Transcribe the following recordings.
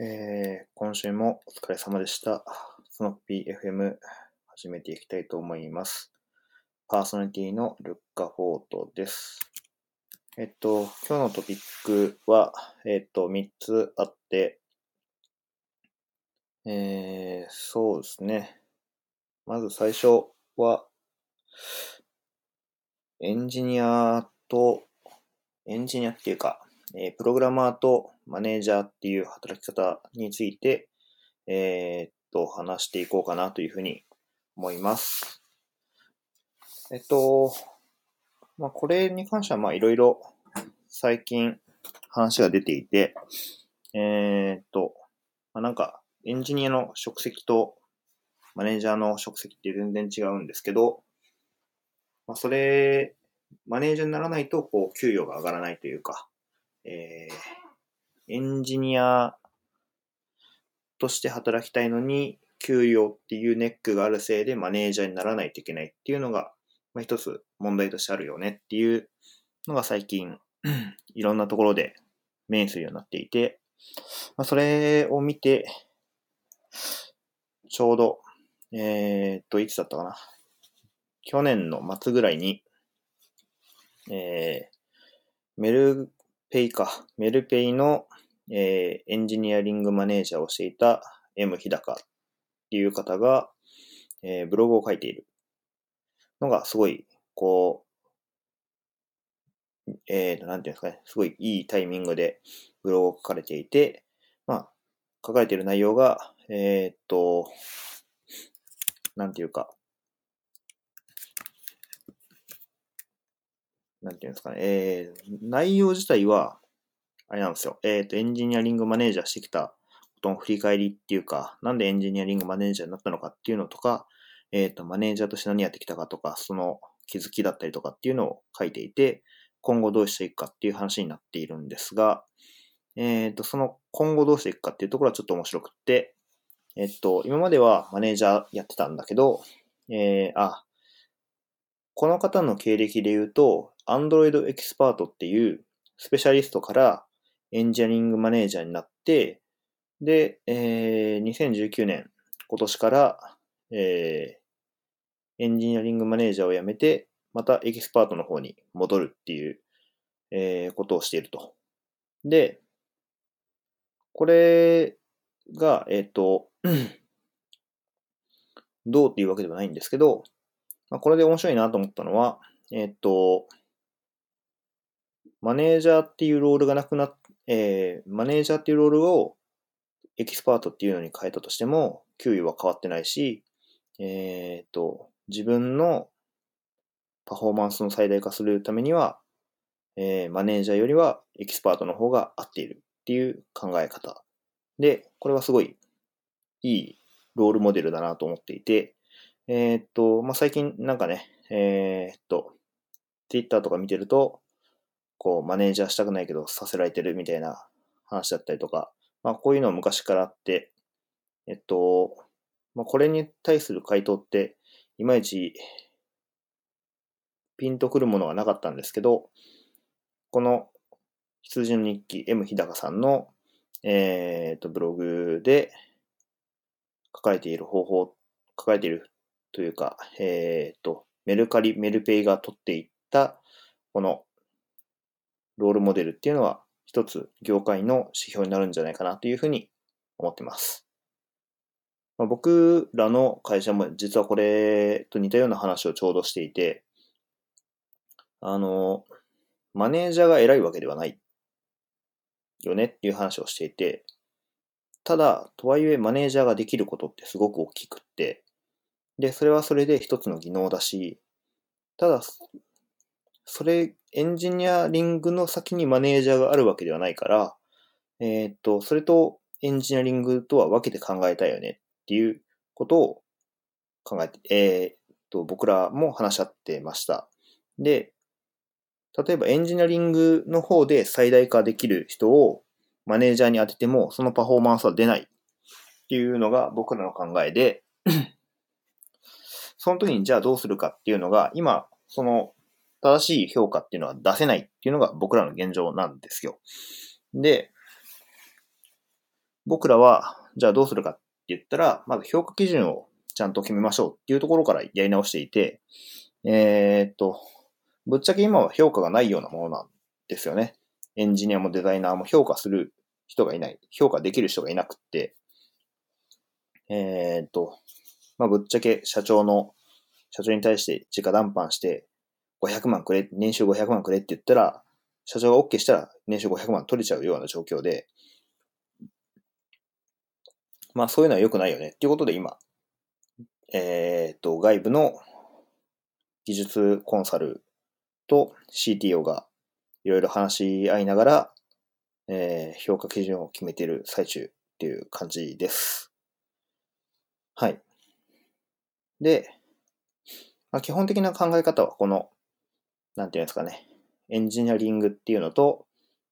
えー、今週もお疲れ様でした。スノッピー FM 始めていきたいと思います。パーソナリティのルッカ・フォートです。えっと、今日のトピックは、えっと、3つあって、えー、そうですね。まず最初は、エンジニアと、エンジニアっていうか、えープログラマーとマネージャーっていう働き方について、えーっと、話していこうかなというふうに思います。えっと、まあ、これに関しては、ま、いろいろ最近話が出ていて、えーっと、まあ、なんか、エンジニアの職責とマネージャーの職責って全然違うんですけど、まあ、それ、マネージャーにならないと、こう、給与が上がらないというか、えー、エンジニアとして働きたいのに、給与っていうネックがあるせいでマネージャーにならないといけないっていうのが、まあ、一つ問題としてあるよねっていうのが最近、いろんなところで目にするようになっていて、まあ、それを見て、ちょうど、えー、っと、いつだったかな。去年の末ぐらいに、えー、メルペイか、メルペイの、えーエンジニアリングマネージャーをしていた M 日高っていう方が、えーブログを書いているのがすごい、こう、えーと、なんていうんですかね、すごいいいタイミングでブログを書かれていて、まあ、書かれている内容が、えーっと、なんていうか、なんていうんですかね、えー、内容自体は、あれなんですよ。えっ、と、エンジニアリングマネージャーしてきたことの振り返りっていうか、なんでエンジニアリングマネージャーになったのかっていうのとか、えっ、と、マネージャーとして何やってきたかとか、その気づきだったりとかっていうのを書いていて、今後どうしていくかっていう話になっているんですが、えっ、と、その今後どうしていくかっていうところはちょっと面白くって、えっ、と、今まではマネージャーやってたんだけど、えー、あ、この方の経歴で言うと、Android エキスパートっていうスペシャリストからエンジニアリングマネージャーになって、で、えー2019年、今年から、えーエンジニアリングマネージャーを辞めて、またエキスパートの方に戻るっていう、えーことをしていると。で、これが、えっ、と、どうっていうわけではないんですけど、まあ、これで面白いなと思ったのは、えっ、と、マネージャーっていうロールがなくなって、えーマネージャーっていうロールをエキスパートっていうのに変えたとしても、給与は変わってないし、えっ、と、自分のパフォーマンスの最大化するためには、えーマネージャーよりはエキスパートの方が合っているっていう考え方。で、これはすごいいいロールモデルだなと思っていて、えーっと、まあ、最近なんかね、えーっと、Twitter とか見てると、こう、マネージャーしたくないけどさせられてるみたいな話だったりとか、まあ、こういうのは昔からあって、えっと、まあ、これに対する回答って、いまいちピンとくるものはなかったんですけど、この羊の日記 M 日高さんの、えーっと、ブログで書かれている方法、書かれているというか、えーっと、メルカリ、メルペイが取っていった、このロールモデルっていうのは、一つ業界の指標になるんじゃないかなというふうに思ってます。まあ、僕らの会社も実はこれと似たような話をちょうどしていて、あの、マネージャーが偉いわけではないよねっていう話をしていて、ただ、とはいえマネージャーができることってすごく大きくって、で、それはそれで一つの技能だし、ただ、それ、エンジニアリングの先にマネージャーがあるわけではないから、えーっと、それとエンジニアリングとは分けて考えたいよねっていうことを考えて、えーっと、僕らも話し合ってました。で、例えばエンジニアリングの方で最大化できる人をマネージャーに当てても、そのパフォーマンスは出ないっていうのが僕らの考えで、その時にじゃあどうするかっていうのが、今、その正しい評価っていうのは出せないっていうのが僕らの現状なんですよ。で、僕らは、じゃあどうするかって言ったら、まず評価基準をちゃんと決めましょうっていうところからやり直していて、えー、っと、ぶっちゃけ今は評価がないようなものなんですよね。エンジニアもデザイナーも評価する人がいない。評価できる人がいなくって、えー、っと、まあ、ぶっちゃけ社長の、社長に対して直談判して、500万くれ、年収500万くれって言ったら、社長が OK したら年収500万取れちゃうような状況で、まあそういうのは良くないよねっていうことで今、えっ、と、外部の技術コンサルと CTO がいろいろ話し合いながら、えー、評価基準を決めている最中っていう感じです。はい。で、まあ、基本的な考え方はこの、なんていうんですかね、エンジニアリングっていうのと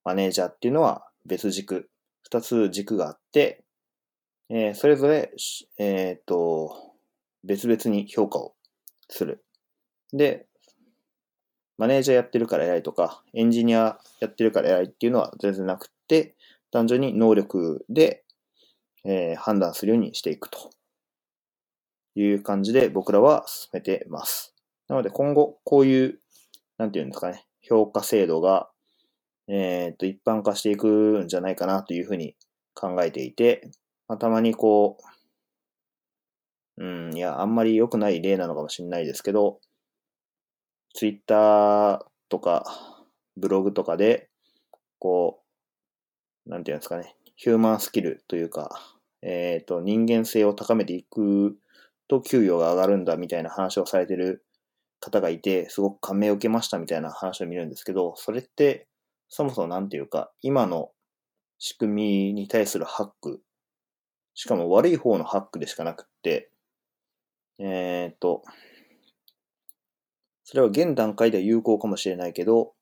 マネージャーっていうのは別軸、二つ軸があって、えー、それぞれ、えっ、と、別々に評価をする。で、マネージャーやってるから偉いとか、エンジニアやってるから偉いっていうのは全然なくて、単純に能力で、えー、判断するようにしていくという感じで僕らは進めてます。なので今後こういう、なんていうんですかね、評価制度が、えっ、と、一般化していくんじゃないかなというふうに考えていて、まあ、たまにこう、うん、いや、あんまり良くない例なのかもしれないですけど、ツイッターとか、ブログとかで、こう、なんていうんですかね、ヒューマンスキルというか、えっ、ー、と、人間性を高めていくと給与が上がるんだみたいな話をされてる方がいて、すごく感銘を受けましたみたいな話を見るんですけど、それって、そもそもなんていうか、今の仕組みに対するハック、しかも悪い方のハックでしかなくって、えっ、ー、と、それは現段階では有効かもしれないけど、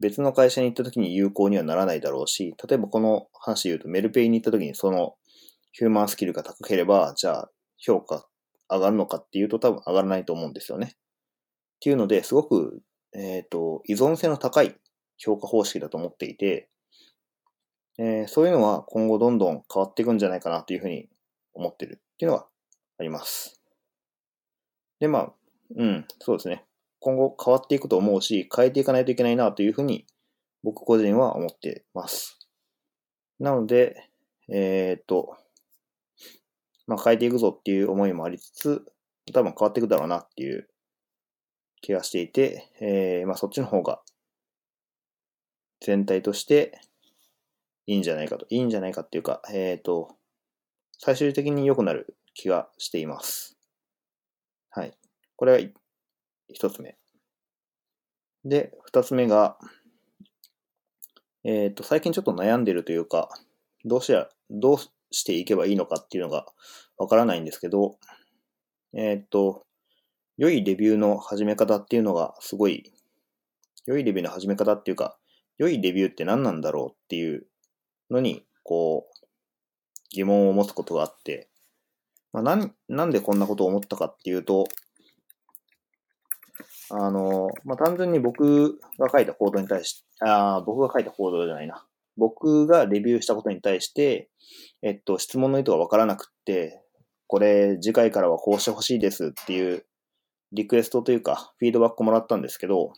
別の会社に行った時に有効にはならないだろうし、例えばこの話で言うとメルペイに行った時にそのヒューマンスキルが高ければ、じゃあ評価上がるのかっていうと多分上がらないと思うんですよね。っていうので、すごく、えっ、ー、と、依存性の高い評価方式だと思っていて、えー、そういうのは今後どんどん変わっていくんじゃないかなというふうに思ってるっていうのがあります。で、まあ、うん、そうですね。今後変わっていくと思うし、変えていかないといけないなというふうに僕個人は思ってます。なので、えー、っと、まあ、変えていくぞっていう思いもありつつ、多分変わっていくだろうなっていう気がしていて、えー、まあ、そっちの方が全体としていいんじゃないかと、いいんじゃないかっていうか、えっ、と、最終的に良くなる気がしています。はい。これが一つ目。で、二つ目が、えっ、ー、と、最近ちょっと悩んでるというか、どうしや、どうしていけばいいのかっていうのがわからないんですけど、えっ、ー、と、良いレビューの始め方っていうのがすごい、良いレビューの始め方っていうか、良いレビューって何なんだろうっていうのに、こう、疑問を持つことがあって、まあ、なん、なんでこんなことを思ったかっていうと、あの、まあ、単純に僕が書いたコードに対し、ああ僕が書いたコードじゃないな。僕がレビューしたことに対して、えっと、質問の意図がわからなくって、これ次回からはこうしてほしいですっていうリクエストというか、フィードバックもらったんですけど、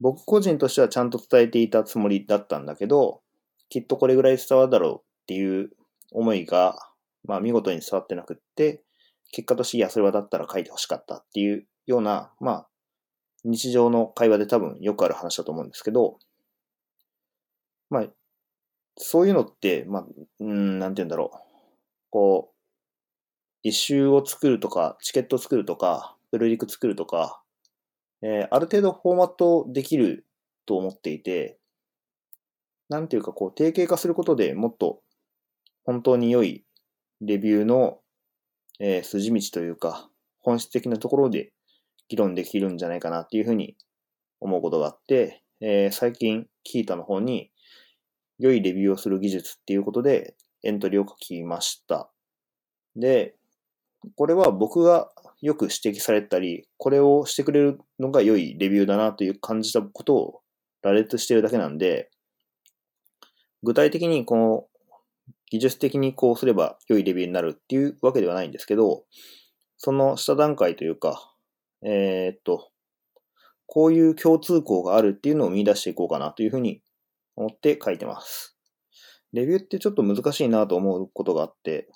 僕個人としてはちゃんと伝えていたつもりだったんだけど、きっとこれぐらい伝わるだろうっていう思いが、まあ見事に伝わってなくって、結果として、いや、それはだったら書いてほしかったっていうような、まあ、日常の会話で多分よくある話だと思うんですけど、まあ、そういうのって、まあ、うん、なんて言うんだろう。こう、一周を作るとか、チケット作るとか、プルリク作るとか、えー、ある程度フォーマットできると思っていて、なんていうかこう、定型化することでもっと本当に良いレビューのえー、筋道というか、本質的なところで議論できるんじゃないかなっていうふうに思うことがあって、えー、最近、キータの方に、良いレビューをする技術っていうことでエントリーを書きました。で、これは僕がよく指摘されたり、これをしてくれるのが良いレビューだなという感じたことを羅列しているだけなんで、具体的にこの技術的にこうすれば良いレビューになるっていうわけではないんですけど、その下段階というか、えー、っと、こういう共通項があるっていうのを見出していこうかなというふうに思って書いてます。レビューってちょっと難しいなと思うことがあって、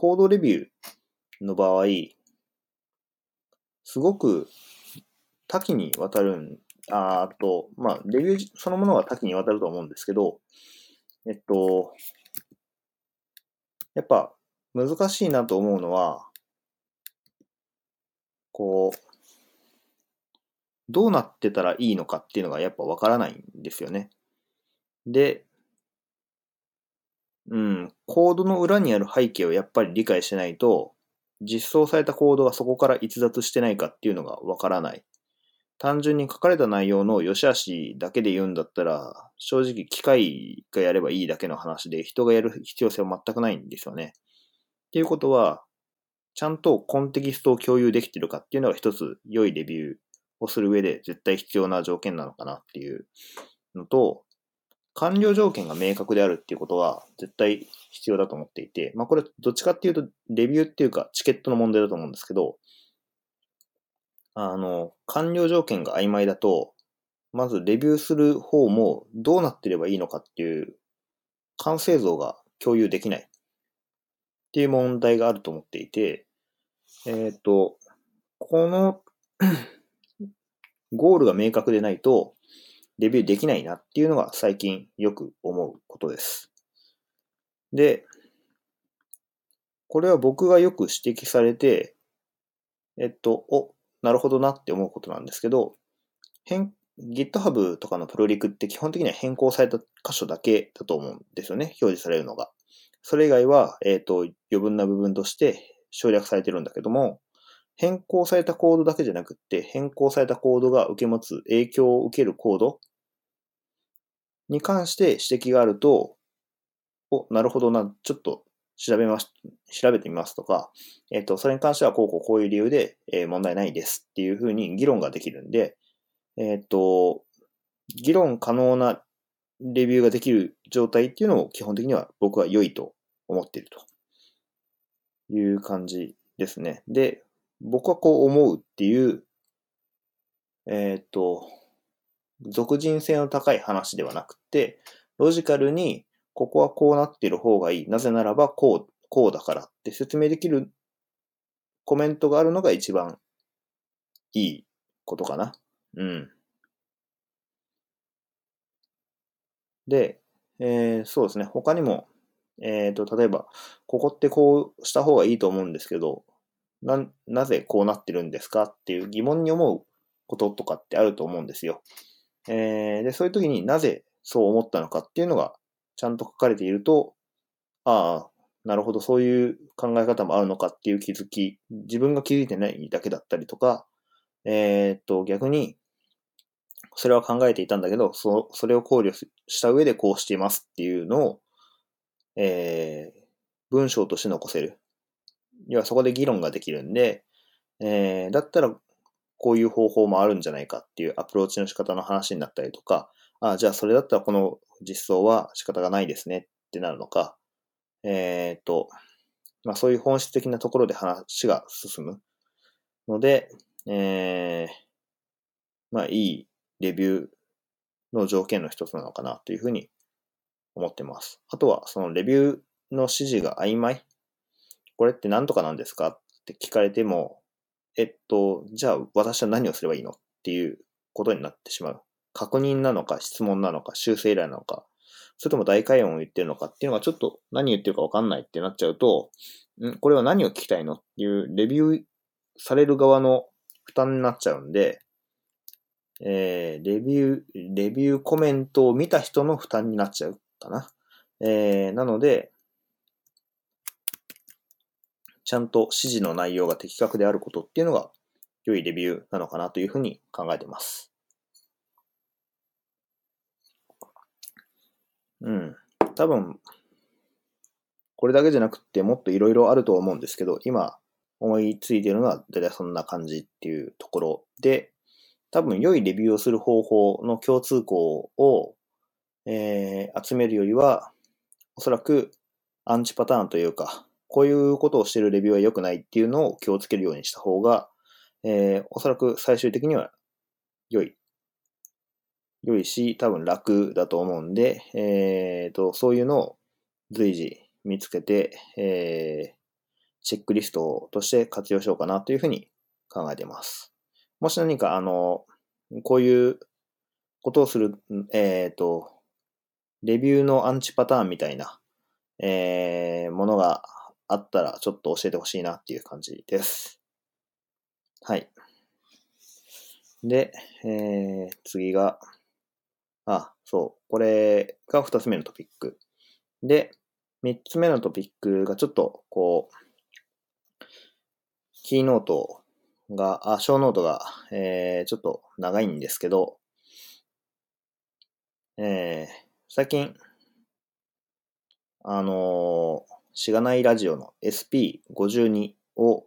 コードレビューの場合、すごく多岐にわたるん、あと、まあ、レビューそのものは多岐にわたると思うんですけど、えっと、やっぱ難しいなと思うのは、こう、どうなってたらいいのかっていうのがやっぱわからないんですよね。で、うん、コードの裏にある背景をやっぱり理解しないと、実装されたコードがそこから逸脱してないかっていうのがわからない。単純に書かれた内容の良し悪しだけで言うんだったら、正直機械がやればいいだけの話で、人がやる必要性は全くないんですよね。っていうことは、ちゃんとコンテキストを共有できてるかっていうのが一つ良いレビューをする上で絶対必要な条件なのかなっていうのと、完了条件が明確であるっていうことは絶対必要だと思っていて、まあこれどっちかっていうとレビューっていうかチケットの問題だと思うんですけど、あの、完了条件が曖昧だと、まずレビューする方もどうなってればいいのかっていう完成像が共有できない。っていう問題があると思っていて、えっ、ー、と、この ゴールが明確でないと、レビューできないなっていうのが最近よく思うことです。で、これは僕がよく指摘されて、えっと、お、なるほどなって思うことなんですけど、変、GitHub とかのプロリクって基本的には変更された箇所だけだと思うんですよね。表示されるのが。それ以外は、えっ、と、余分な部分として省略されてるんだけども、変更されたコードだけじゃなくって、変更されたコードが受け持つ影響を受けるコードに関して指摘があると、お、なるほどな、ちょっと調べます、調べてみますとか、えっ、と、それに関してはこうこうこういう理由で、えー、問題ないですっていうふうに議論ができるんで、えっ、と、議論可能なレビューができる状態っていうのを基本的には僕は良いと思っているという感じですね。で、僕はこう思うっていう、えっ、と、俗人性の高い話ではなくて、ロジカルに、ここはこうなっている方がいい。なぜならば、こう、こうだからって説明できるコメントがあるのが一番いいことかな。うん。で、えー、そうですね。他にも、えっ、ー、と、例えば、ここってこうした方がいいと思うんですけど、な、なぜこうなってるんですかっていう疑問に思うこととかってあると思うんですよ。えー、で、そういう時になぜそう思ったのかっていうのがちゃんと書かれていると、ああ、なるほど、そういう考え方もあるのかっていう気づき、自分が気づいてないだけだったりとか、えー、っと、逆に、それは考えていたんだけど、そそれを考慮した上でこうしていますっていうのを、えー、文章として残せる。要はそこで議論ができるんで、えー、だったらこういう方法もあるんじゃないかっていうアプローチの仕方の話になったりとか、あじゃあそれだったらこの実装は仕方がないですねってなるのか、えっ、ー、と、まあそういう本質的なところで話が進むので、えー、まあいいレビューの条件の一つなのかなというふうに思ってます。あとはそのレビューの指示が曖昧これって何とかなんですかって聞かれても、えっと、じゃあ私は何をすればいいのっていうことになってしまう。確認なのか、質問なのか、修正依頼なのか、それとも大会音を言ってるのかっていうのがちょっと何言ってるかわかんないってなっちゃうと、ん？これは何を聞きたいのっていうレビューされる側の負担になっちゃうんで、えー、レビュー、レビューコメントを見た人の負担になっちゃうかな。えー、なので、ちゃんと指示の内容が的確であることっていうのが良いレビューなのかなというふうに考えてます。うん。多分、これだけじゃなくてもっといろいろあると思うんですけど、今思いついてるのは大体そんな感じっていうところで、多分良いレビューをする方法の共通項を、えー、集めるよりは、おそらくアンチパターンというか、こういうことをしてるレビューは良くないっていうのを気をつけるようにした方が、えー、おそらく最終的には良い。良いし、多分楽だと思うんで、えー、と、そういうのを随時見つけて、えー、チェックリストとして活用しようかなというふうに考えています。もし何か、あの、こういうことをする、えっ、ー、と、レビューのアンチパターンみたいな、えー、ものがあったらちょっと教えてほしいなっていう感じです。はい。で、えー、次が、あ、そう、これが二つ目のトピック。で、三つ目のトピックがちょっと、こう、キーノートが、あ、小ノートが、えー、ちょっと長いんですけど、えー、最近、あのー、しがないラジオの SP52 を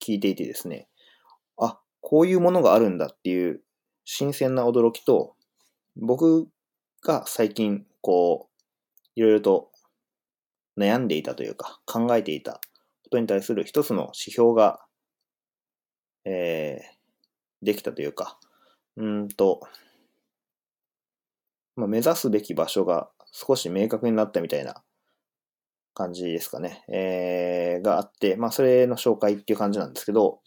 聞いていてですね、あ、こういうものがあるんだっていう新鮮な驚きと、僕が最近、こう、いろいろと悩んでいたというか、考えていたことに対する一つの指標が、えー、できたというか、うんと、まあ、目指すべき場所が少し明確になったみたいな感じですかね。えー、があって、まあ、それの紹介っていう感じなんですけど、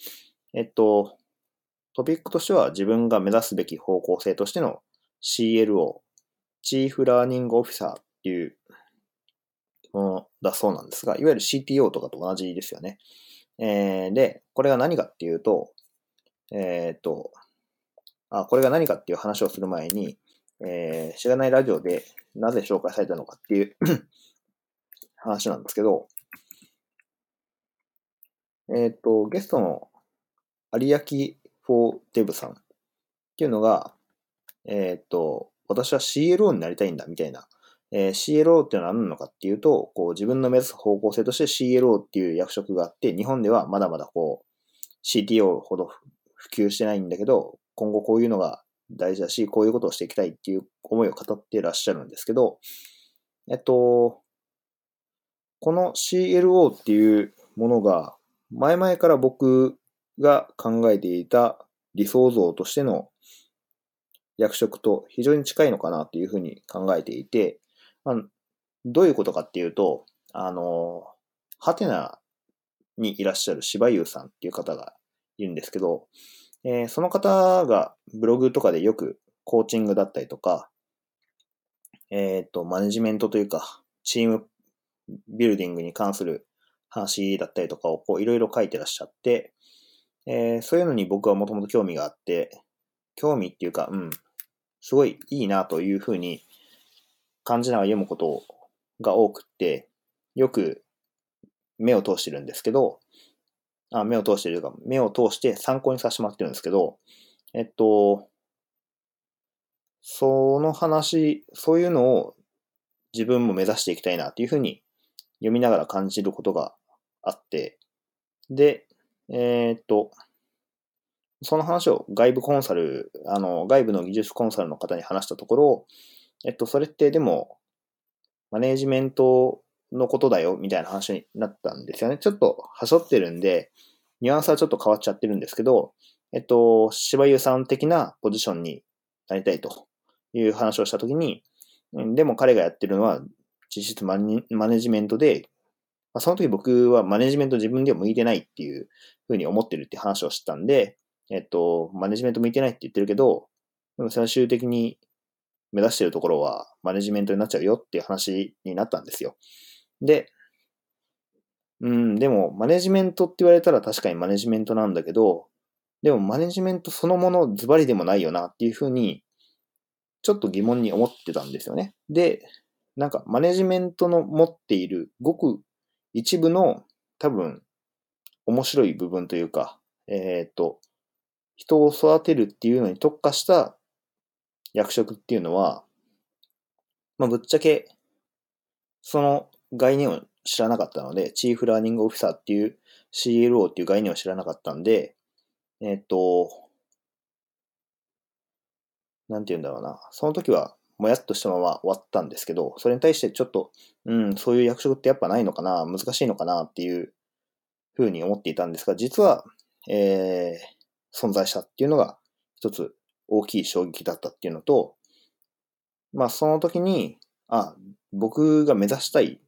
えっと、トピックとしては自分が目指すべき方向性としての CLO、チーフラーニングオフィサーっていうものだそうなんですが、いわゆる CTO とかと同じですよね。えー、で、これが何かっていうと、えっ、と、あ、これが何かっていう話をする前に、えー、知らないラジオでなぜ紹介されたのかっていう話なんですけど、えっ、ー、と、ゲストの有明フォーデブさんっていうのが、えっ、ー、と、私は CLO になりたいんだみたいな、えー、CLO っていうのは何なのかっていうと、こう自分の目指す方向性として CLO っていう役職があって、日本ではまだまだこう CTO ほど普及してないんだけど、今後こういうのが大事だし、こういうことをしていきたいっていう思いを語っていらっしゃるんですけど、えっと、この CLO っていうものが、前々から僕が考えていた理想像としての役職と非常に近いのかなというふうに考えていて、まあ、どういうことかっていうと、あの、ハテナにいらっしゃる柴優さんっていう方がいるんですけど、えー、その方がブログとかでよくコーチングだったりとか、えっ、ー、と、マネジメントというか、チームビルディングに関する話だったりとかをこういろいろ書いてらっしゃって、えー、そういうのに僕はもともと興味があって、興味っていうか、うん、すごいいいなというふうに感じながら読むことが多くって、よく目を通してるんですけど、あ目を通してるというか、目を通して参考にさせてもらってるんですけど、えっと、その話、そういうのを自分も目指していきたいなというふうに読みながら感じることがあって、で、えー、っと、その話を外部コンサル、あの、外部の技術コンサルの方に話したところ、えっと、それってでも、マネージメントのことだよ、みたいな話になったんですよね。ちょっと、はしょってるんで、ニュアンスはちょっと変わっちゃってるんですけど、えっと、芝優さん的なポジションになりたいという話をしたときに、でも彼がやってるのは実質マネジメントで、まあ、その時僕はマネジメント自分では向いてないっていうふうに思ってるって話をしたんで、えっと、マネジメント向いてないって言ってるけど、でも最終的に目指してるところはマネジメントになっちゃうよっていう話になったんですよ。で、うん、でもマネジメントって言われたら確かにマネジメントなんだけど、でもマネジメントそのものズバリでもないよなっていうふうに、ちょっと疑問に思ってたんですよね。で、なんかマネジメントの持っているごく一部の多分面白い部分というか、えっ、ー、と、人を育てるっていうのに特化した役職っていうのは、まあ、ぶっちゃけ、その概念を知らなかったので、チーフラーニングオフィサーっていう CLO っていう概念を知らなかったんで、えっ、と、なんて言うんだろうな。その時はもやっとしたまま終わったんですけど、それに対してちょっと、うん、そういう役職ってやっぱないのかな、難しいのかなっていうふうに思っていたんですが、実は、えー、存在したっていうのが一つ大きい衝撃だったっていうのと、まあその時に、あ、僕が目指したい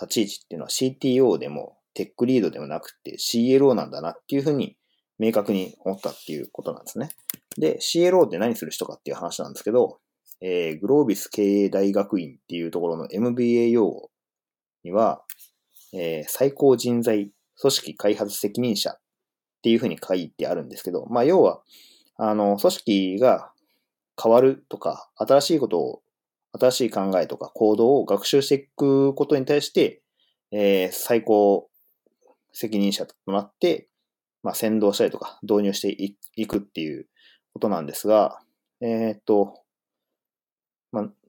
立ち位置っていうのは CTO でもテックリードでもなくて CLO なんだなっていうふうに明確に思ったっていうことなんですね。で、CLO って何する人かっていう話なんですけど、えー、グロービス経営大学院っていうところの MBA 用語には、えー、最高人材組織開発責任者っていうふうに書いてあるんですけど、まあ要は、あの、組織が変わるとか、新しいことを、新しい考えとか行動を学習していくことに対して、えー、最高責任者となって、まあ、先導したりとか導入していくっていうことなんですが、えー、っと、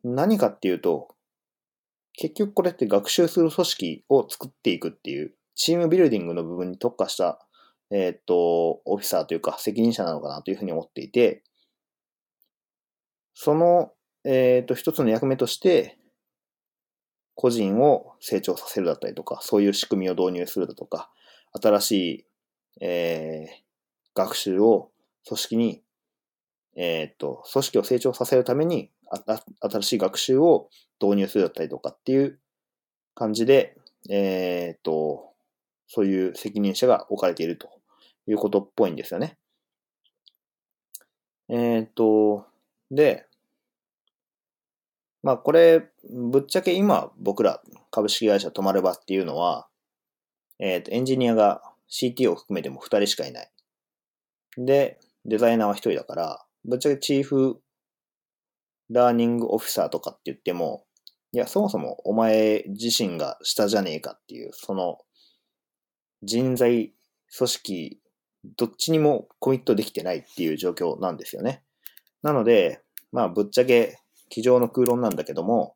何かっていうと、結局これって学習する組織を作っていくっていう、チームビルディングの部分に特化した、えー、っと、オフィサーというか責任者なのかなというふうに思っていて、その、えー、っと、一つの役目として、個人を成長させるだったりとか、そういう仕組みを導入するだとか、新しい、えー、学習を組織に、えー、っと、組織を成長させるために新しい学習を導入するだったりとかっていう感じで、えー、っと、そういう責任者が置かれているということっぽいんですよね。えー、っと、で、まあこれ、ぶっちゃけ今僕ら株式会社止まればっていうのは、えっ、と、エンジニアが CT を含めても2人しかいない。で、デザイナーは1人だから、ぶっちゃけチーフラーニングオフィサーとかって言っても、いや、そもそもお前自身が下じゃねえかっていう、その人材、組織、どっちにもコミットできてないっていう状況なんですよね。なので、まあぶっちゃけ机上の空論なんだけども、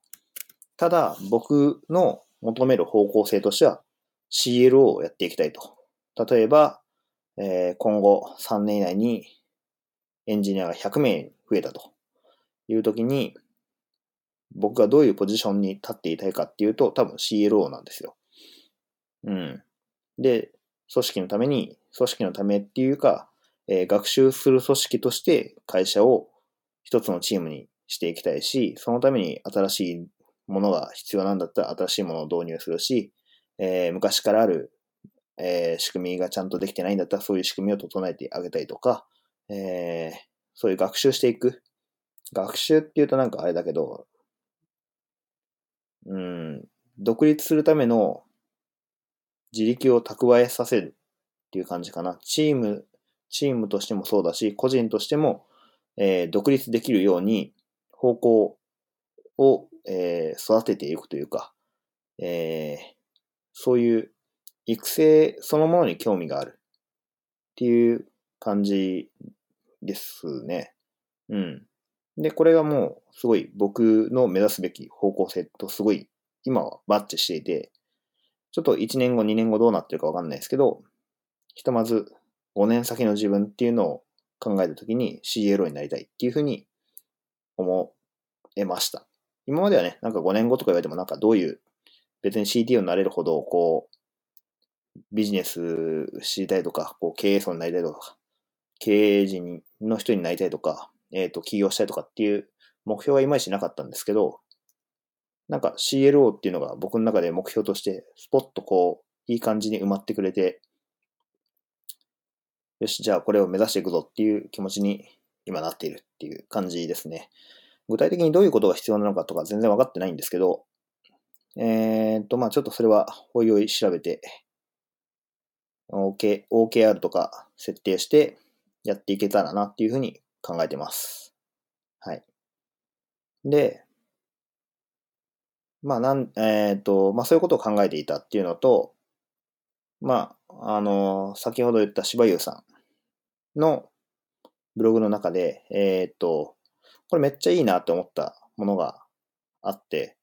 ただ僕の求める方向性としては CLO をやっていきたいと。例えば、えー、今後3年以内にエンジニアが100名増えたという時に、僕がどういうポジションに立っていたいかっていうと、多分 CLO なんですよ。うん。で、組織のために、組織のためっていうか、えー、学習する組織として会社を一つのチームにしていきたいし、そのために新しいものが必要なんだったら新しいものを導入するし、えー、昔からある、えー、仕組みがちゃんとできてないんだったらそういう仕組みを整えてあげたりとか、えー、そういう学習していく。学習って言うとなんかあれだけど、うん、独立するための自力を蓄えさせるっていう感じかな。チーム、チームとしてもそうだし、個人としても、えー、独立できるように方向を、えー、育てていくというか、えー、そういう育成そのものに興味があるっていう感じですね。うん。で、これがもうすごい僕の目指すべき方向性とすごい今はバッチしていて、ちょっと1年後、2年後どうなってるかわかんないですけど、ひとまず5年先の自分っていうのを考えたときに CLO になりたいっていうふうに思えました。今まではね、なんか5年後とか言われてもなんかどういう、別に CTO になれるほど、こう、ビジネス知りたいとか、こう経営層になりたいとか、経営陣の人になりたいとか、えっ、ー、と、起業したいとかっていう目標はいまいちなかったんですけど、なんか CLO っていうのが僕の中で目標として、スポッとこう、いい感じに埋まってくれて、よし、じゃあこれを目指していくぞっていう気持ちに今なっているっていう感じですね。具体的にどういうことが必要なのかとか全然分かってないんですけど、えー、っと、まあちょっとそれはおいおい調べて、OK、OKR とか設定してやっていけたらなっていうふうに考えてます。はい。で、まあなん、えー、っと、まあそういうことを考えていたっていうのと、まあ、あの、先ほど言った柴優さんのブログの中で、えー、っと、これめっちゃいいなって思ったものがあって、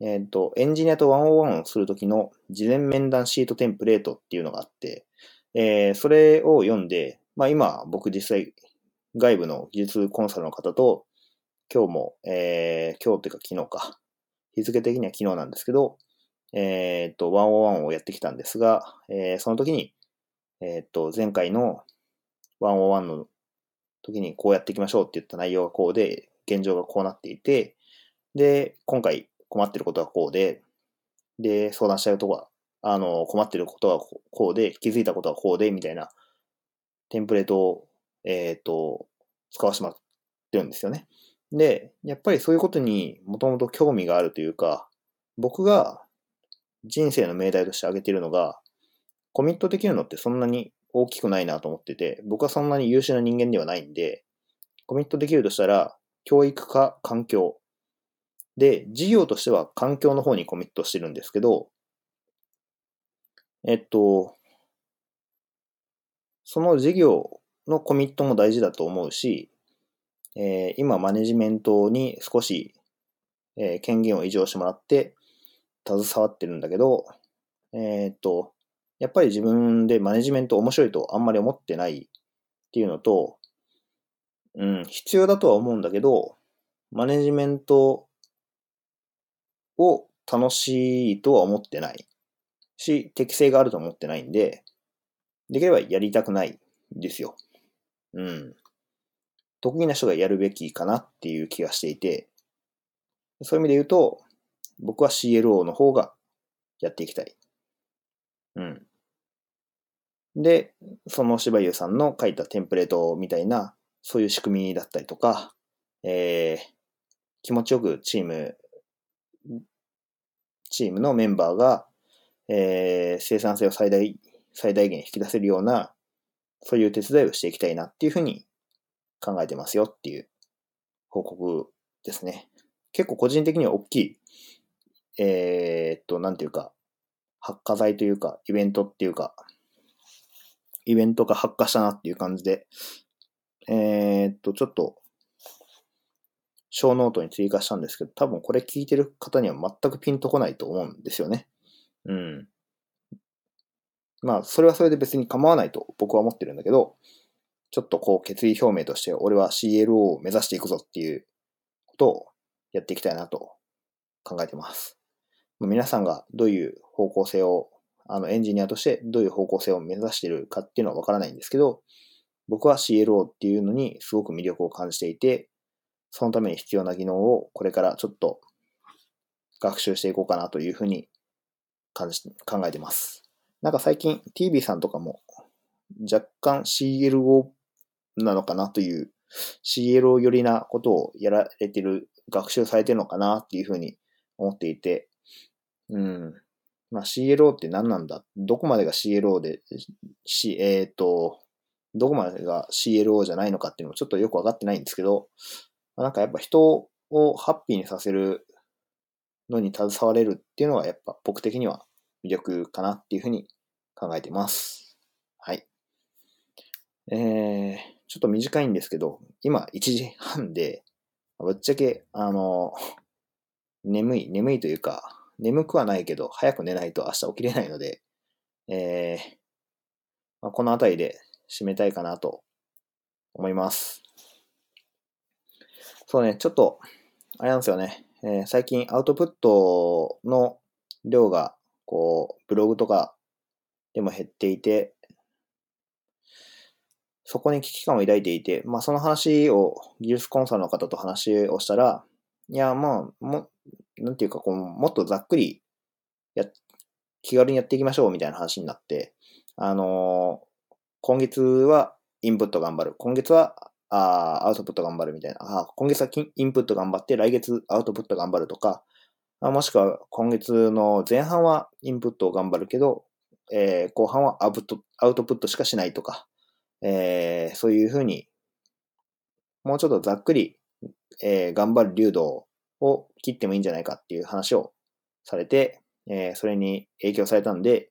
えっ、と、エンジニアと101をするときの事前面談シートテンプレートっていうのがあって、えー、それを読んで、まあ今僕実際外部の技術コンサルの方と今日も、えー、今日っていうか昨日か、日付的には昨日なんですけど、えっ、と、101をやってきたんですが、えー、その時に、えっ、と、前回の101の時にこうやっていきましょうって言った内容がこうで、現状がこうなっていて、で、今回困ってることはこうで、で、相談したいことは、あの、困ってることはこうで、気づいたことはこうで、みたいなテンプレートを、えっ、ー、と、使わせてもらってるんですよね。で、やっぱりそういうことにもともと興味があるというか、僕が人生の命題として挙げているのが、コミットできるのってそんなに大きくないなと思ってて、僕はそんなに優秀な人間ではないんで、コミットできるとしたら、教育か環境。で、事業としては環境の方にコミットしてるんですけど、えっと、その事業のコミットも大事だと思うし、えー、今マネジメントに少し、えー、権限を移譲してもらって携わってるんだけど、えー、っと、やっぱり自分でマネジメント面白いとあんまり思ってないっていうのと、うん、必要だとは思うんだけど、マネジメントを楽しいとは思ってないし、適性があると思ってないんで、できればやりたくないんですよ。うん。得意な人がやるべきかなっていう気がしていて、そういう意味で言うと、僕は CLO の方がやっていきたい。うん。で、その柴優さんの書いたテンプレートみたいな、そういう仕組みだったりとか、えー、気持ちよくチーム、チームのメンバーが、えー、生産性を最大、最大限引き出せるような、そういう手伝いをしていきたいなっていうふうに考えてますよっていう報告ですね。結構個人的には大きい、えー、っと、なんていうか、発火剤というか、イベントっていうか、イベントが発火したなっていう感じで、えー、っと、ちょっと、小ノートに追加したんですけど、多分これ聞いてる方には全くピンとこないと思うんですよね。うん。まあ、それはそれで別に構わないと僕は思ってるんだけど、ちょっとこう決意表明として俺は CLO を目指していくぞっていうことをやっていきたいなと考えてます。皆さんがどういう方向性をあの、エンジニアとしてどういう方向性を目指しているかっていうのはわからないんですけど、僕は CLO っていうのにすごく魅力を感じていて、そのために必要な技能をこれからちょっと学習していこうかなというふうに感じ、考えてます。なんか最近 TV さんとかも若干 CLO なのかなという CLO 寄りなことをやられてる、学習されてるのかなっていうふうに思っていて、うん。まあ、CLO って何なんだ？どこまでが CLO で、C、えっ、ー、と、どこまでが CLO じゃないのかっていうのもちょっとよくわかってないんですけど、まあ、なんかやっぱ人をハッピーにさせるのに携われるっていうのはやっぱ僕的には魅力かなっていうふうに考えてます。はい。えー、ちょっと短いんですけど、今1時半で、ぶっちゃけ、あの、眠い、眠いというか、眠くはないけど、早く寝ないと明日起きれないので、えー、まあ、この辺りで締めたいかなと思います。そうね、ちょっと、あれなんですよね。えー、最近アウトプットの量が、こう、ブログとかでも減っていて、そこに危機感を抱いていて、まあその話を技術コンサルの方と話をしたら、いや、まあ、も、なんていうか、こう、もっとざっくり、や、気軽にやっていきましょうみたいな話になって、あのー、今月はインプット頑張る。今月はあアウトプット頑張るみたいな。あ今月はインプット頑張って、来月アウトプット頑張るとか、もしくは今月の前半はインプットを頑張るけど、えー、後半はアウトアウトプットしかしないとか、えー、そういうふうに、もうちょっとざっくり、えー、頑張る流動を切ってもいいんじゃないかっていう話をされて、えー、それに影響されたんで、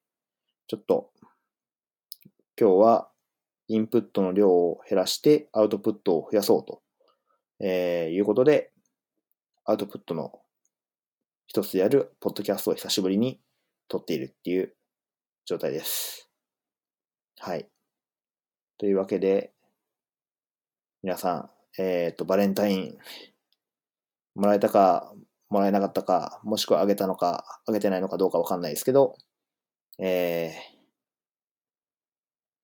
ちょっと今日はインプットの量を減らしてアウトプットを増やそうと、えー、いうことで、アウトプットの一つであるポッドキャストを久しぶりに撮っているっていう状態です。はい。というわけで、皆さん、えっ、ー、と、バレンタインもらえたか、もらえなかったか、もしくはあげたのか、あげてないのかどうかわかんないですけど、えー、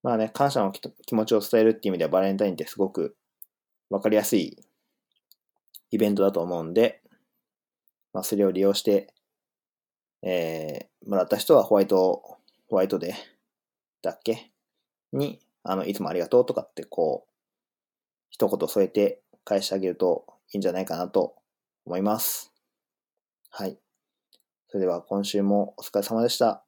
まあね、感謝の気持ちを伝えるっていう意味ではバレンタインってすごくわかりやすいイベントだと思うんで、まあ、それを利用して、えー、もらった人はホワイト、ホワイトでだっけ？に、あの、いつもありがとうとかってこう、一言添えて返してあげるといいんじゃないかなと思います。はい。それでは今週もお疲れ様でした。